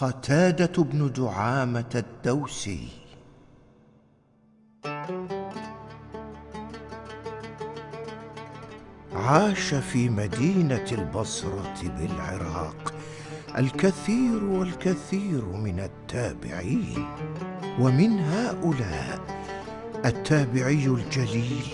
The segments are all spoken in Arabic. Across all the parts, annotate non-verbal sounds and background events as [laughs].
قتادة بن دعامة الدوسي. عاش في مدينة البصرة بالعراق الكثير والكثير من التابعين ومن هؤلاء التابعي الجليل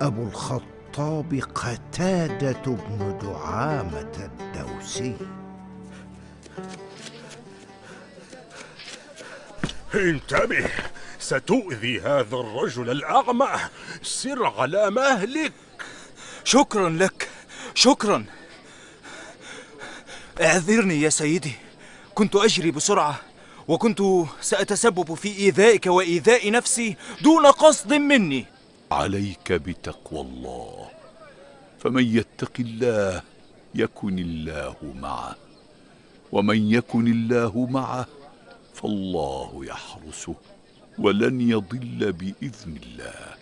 أبو الخطاب قتادة بن دعامة الدوسي. انتبه ستؤذي هذا الرجل الأعمى. سر على مهلك. شكرا لك شكرا. اعذرني يا سيدي. كنت أجري بسرعة وكنت سأتسبب في إيذائك وإيذاء نفسي دون قصد مني. عليك بتقوى الله فمن يتق الله يكن الله معه ومن يكن الله معه فالله يحرسه ولن يضل بإذن الله.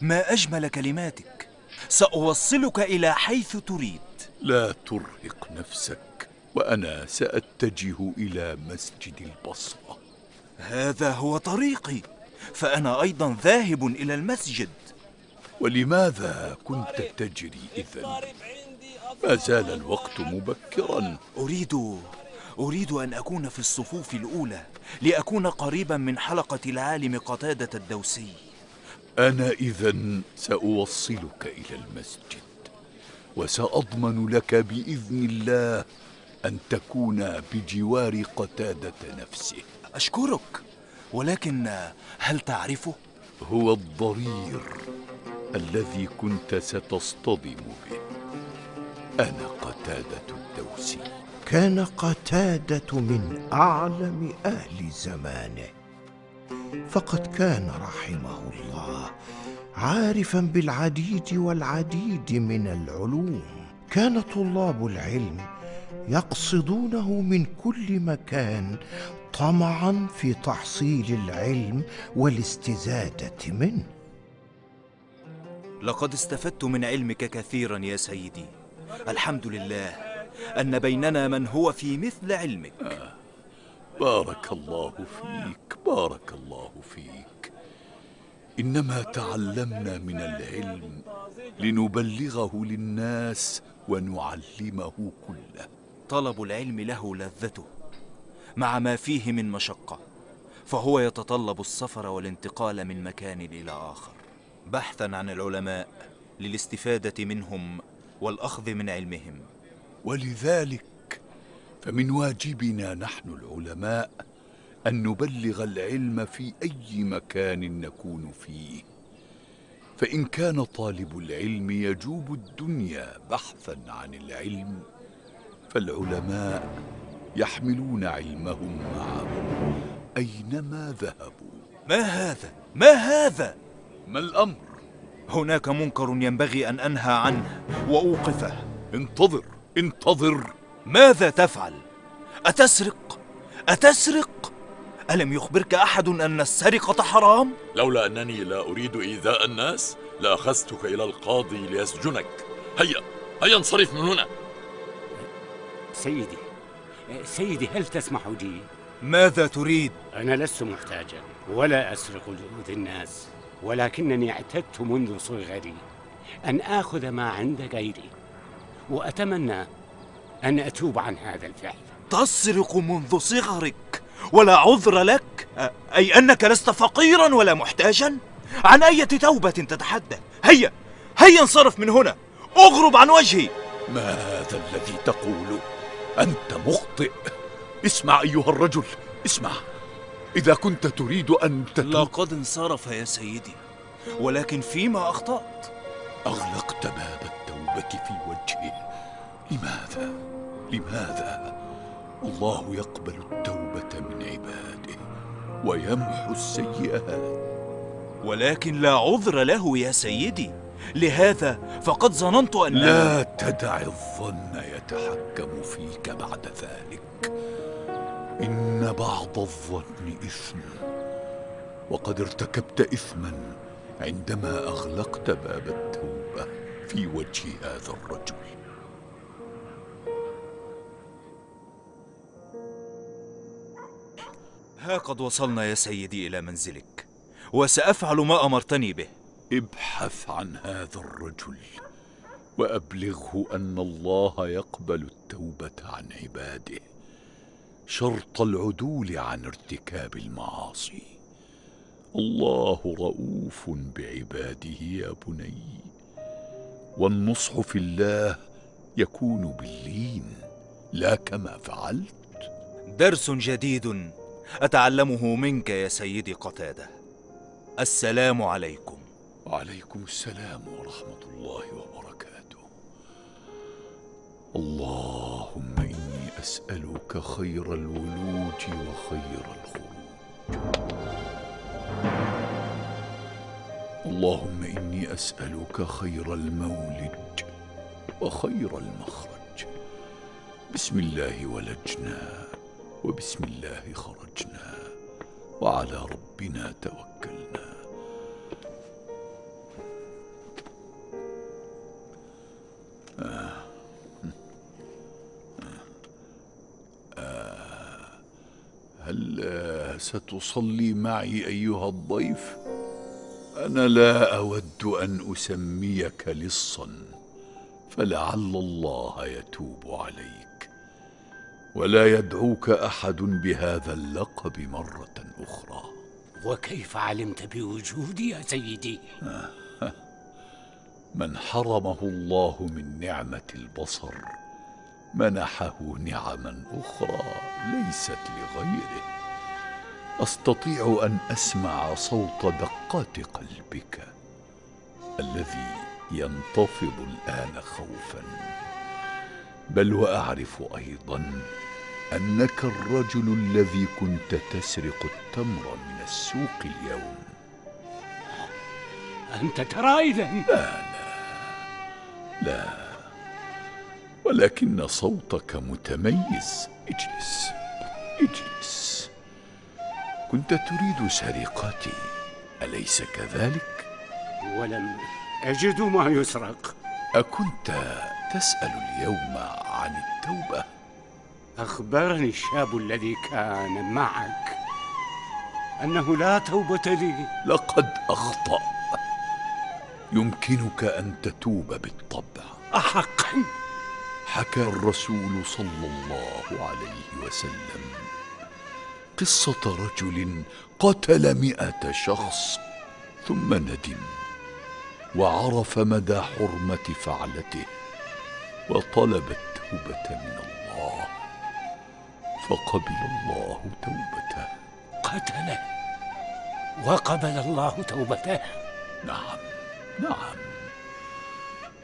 ما أجمل كلماتك سأوصلك إلى حيث تريد. لا ترهق نفسك وأنا سأتجه إلى مسجد البصرة. هذا هو طريقي فأنا أيضا ذاهب إلى المسجد. ولماذا كنت تجري اذا ما زال الوقت مبكرا. أريد أريد أن أكون في الصفوف الأولى لأكون قريبا من حلقة العالم قتادة الدوسي. أنا اذا سأوصلك إلى المسجد وسأضمن لك بإذن الله أن تكون بجوار قتادة نفسه. أشكرك ولكن هل تعرفه؟ هو الضرير الذي كنت ستصطدم به. أنا قتادة الدوسي. كان قتادة من أعلم أهل زمانه. فقد كان رحمه الله عارفا بالعديد والعديد من العلوم. كان طلاب العلم يقصدونه من كل مكان طمعا في تحصيل العلم والاستزادة منه. لقد استفدت من علمك كثيرا يا سيدي. الحمد لله. أن بيننا من هو في مثل علمك. بارك الله فيك بارك الله فيك. إنما تعلمنا من العلم لنبلغه للناس ونعلمه كله. طلب العلم له لذته مع ما فيه من مشقة فهو يتطلب السفر والانتقال من مكان إلى آخر. بحثا عن العلماء للاستفادة منهم والأخذ من علمهم. ولذلك فمن واجبنا نحن العلماء أن نبلغ العلم في أي مكان نكون فيه. فإن كان طالب العلم يجوب الدنيا بحثا عن العلم فالعلماء يحملون علمهم معهم. اينما ذهبوا؟ ما هذا؟ ما هذا؟ ما الأمر؟ هناك منكر ينبغي أن أنهى عنه وأوقفه. انتظر. انتظر ماذا تفعل؟ أتسرق؟ أتسرق؟ ألم يخبرك أحد أن السرقة حرام؟ لولا أنني لا أريد إيذاء الناس لأخذتك إلى القاضي ليسجنك هيا هيا انصرف من هنا سيدي سيدي هل تسمح لي؟ ماذا تريد؟ أنا لست محتاجا ولا أسرق لأؤذي الناس ولكنني اعتدت منذ صغري أن آخذ ما عند غيري وأتمنى أن أتوب عن هذا الفعل. تسرق منذ صغرك ولا عذر لك أي أنك لست فقيرا ولا محتاجا؟ عن أية توبة تتحدث هيا هيا انصرف من هنا اغرب عن وجهي. ما هذا الذي تقوله أنت مخطئ. اسمع أيها الرجل اسمع. إذا كنت تريد أن تتوب لقد انصرف يا سيدي ولكن فيما أخطأت. أغلقت باب التوبة في وجهه لماذا؟ لماذا؟ الله يقبل التوبة من عباده ويمحو السيئات. ولكن لا عذر له يا سيدي. لهذا فقد ظننت أن لا تدع الظن يتحكم فيك بعد ذلك. إن بعض الظن إثم وقد ارتكبت إثما عندما أغلقت باب التوبة في وجه هذا الرجل. ها قد وصلنا يا سيدي إلى منزلك وسأفعل ما أمرتني به. ابحث عن هذا الرجل وأبلغه أن الله يقبل التوبة عن عباده شرط العدول عن ارتكاب المعاصي. الله رؤوف بعباده يا بني والنصح في الله يكون باللين لا كما فعلت. درس جديد أتعلمه منك يا سيدي قتادة. السلام عليكم. وعليكم السلام ورحمة الله وبركاته. اللهم إني أسألك خير الولوج وخير الخروج. اللهم إني أسألك خير المولد وخير المخرج. بسم الله ولجنا. وبسم الله خرجنا وعلى ربنا توكلنا. هل ستصلي معي أيها الضيف؟ أنا لا أود أن أسميك لصا فلعل الله يتوب عليك. ولا يدعوك أحد بهذا اللقب مرة أخرى. وكيف علمت بوجودي يا سيدي؟ [laughs] من حرمه الله من نعمة البصر منحه نعما أخرى ليست لغيره. أستطيع أن أسمع صوت دقات قلبك الذي ينتفض الآن خوفا. بل وأعرف أيضا أنك الرجل الذي كنت تسرق التمر من السوق اليوم. أنت ترى إذا لا ولكن صوتك متميز. اجلس اجلس. كنت تريد سرقتي. أليس كذلك؟ ولم أجد ما يسرق. أكنت تسأل اليوم عن التوبة. أخبرني الشاب الذي كان معك أنه لا توبة لي. لقد أخطأ. يمكنك أن تتوب بالطبع. أحقا حكى الرسول صلى الله عليه وسلم. قصة رجل قتل مئة شخص ثم ندم وعرف مدى حرمة فعلته. وطلب التوبة من الله فقبل الله توبته. قتله. وقبل الله توبته. نعم نعم.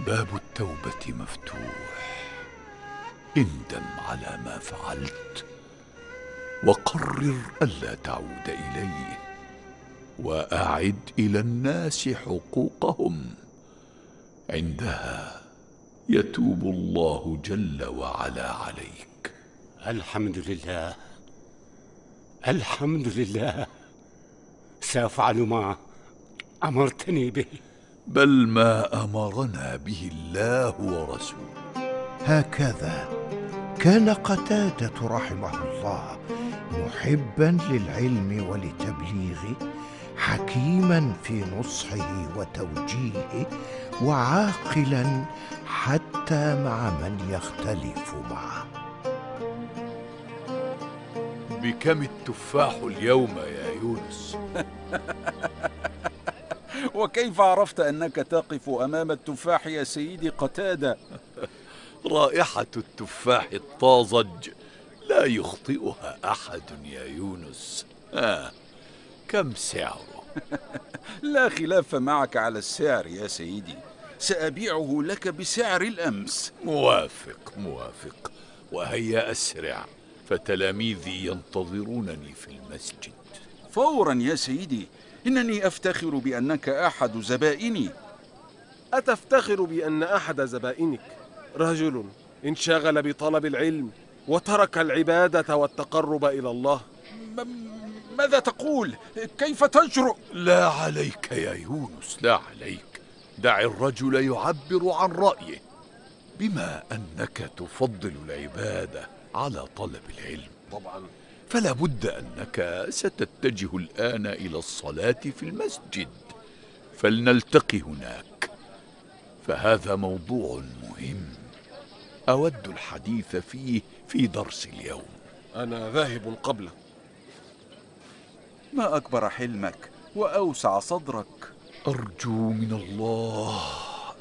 باب التوبة مفتوح. اندم على ما فعلت. وقرر ألا تعود إليه. وأعد إلى الناس حقوقهم عندها. يتوب الله جل وعلا عليك. الحمد لله. الحمد لله. سأفعل ما أمرتني به. بل ما أمرنا به الله ورسوله. هكذا كان قتادة رحمه الله محبا للعلم ولتبليغه حكيما في نصحه وتوجيهه وعاقلا حتى مع من يختلف معه. بكم التفاح اليوم يا يونس؟ [laughs] وكيف عرفت أنك تقف أمام التفاح يا سيدي قتادة؟ [laughs] رائحة التفاح الطازج لا يخطئها أحد يا يونس. آه كم سعره؟ [laughs] لا خلاف معك على السعر يا سيدي. سأبيعه لك بسعر الأمس. موافق موافق. وهيا أسرع. فتلاميذي ينتظرونني في المسجد. فورا يا سيدي. إنني أفتخر بأنك أحد زبائني. أتفتخر بأن أحد زبائنك؟ رجل انشغل بطلب العلم وترك العبادة والتقرب إلى الله. م- ماذا تقول؟ كيف تجرؤ؟ لا عليك يا يونس لا عليك. دع الرجل يعبر عن رأيه بما أنك تفضل العبادة على طلب العلم. طبعا. فلا بد أنك ستتجه الآن إلى الصلاة في المسجد. فلنلتقي هناك. فهذا موضوع مهم. أود الحديث فيه في درس اليوم. أنا ذاهب قبله ما أكبر حلمك وأوسع صدرك؟ أرجو من الله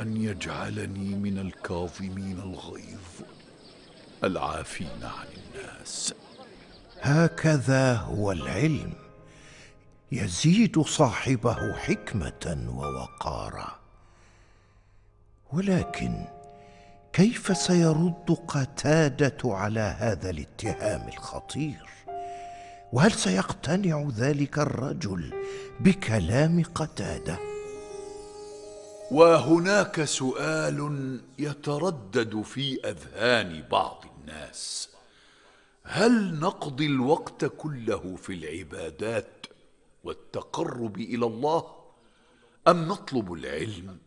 أن يجعلني من الكاظمين الغيظ. العافين عن الناس. هكذا هو العلم. يزيد صاحبه حكمة ووقارا. ولكن كيف سيرد قتادة على هذا الاتهام الخطير؟ وهل سيقتنع ذلك الرجل بكلام قتادة؟ وهناك سؤال يتردد في أذهان بعض الناس. هل نقضي الوقت كله في العبادات والتقرب إلى الله أم نطلب العلم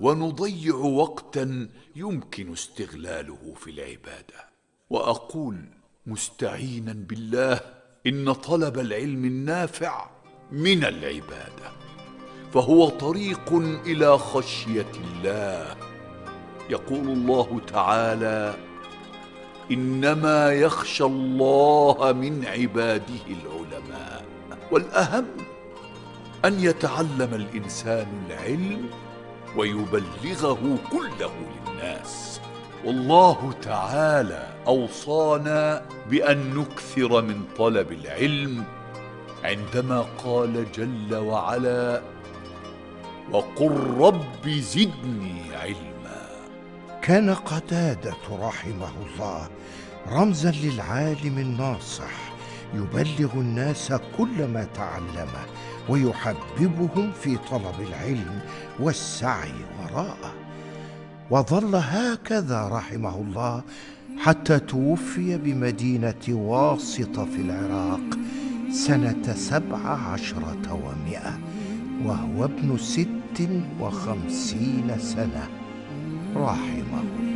ونضيع وقتا يمكن استغلاله في العبادة؟ وأقول مستعينا بالله إن طلب العلم النافع من العبادة. فهو طريق إلى خشية الله. يقول الله تعالى إنما يخشى الله من عباده العلماء والأهم أن يتعلم الإنسان العلم ويبلغه كله للناس. والله تعالى أوصانا بأن نكثر من طلب العلم عندما قال جل وعلا وقل رب زدني علما. كان قتادة رحمه الله رمزا للعالم الناصح يبلغ الناس كل ما تعلمه ويحببهم في طلب العلم والسعي وراءه. وظل هكذا رحمه الله حتى توفي بمدينة واسطة في العراق سنة سبع عشرة ومائه وهو ابن ست وخمسين سنة. رحمه الله.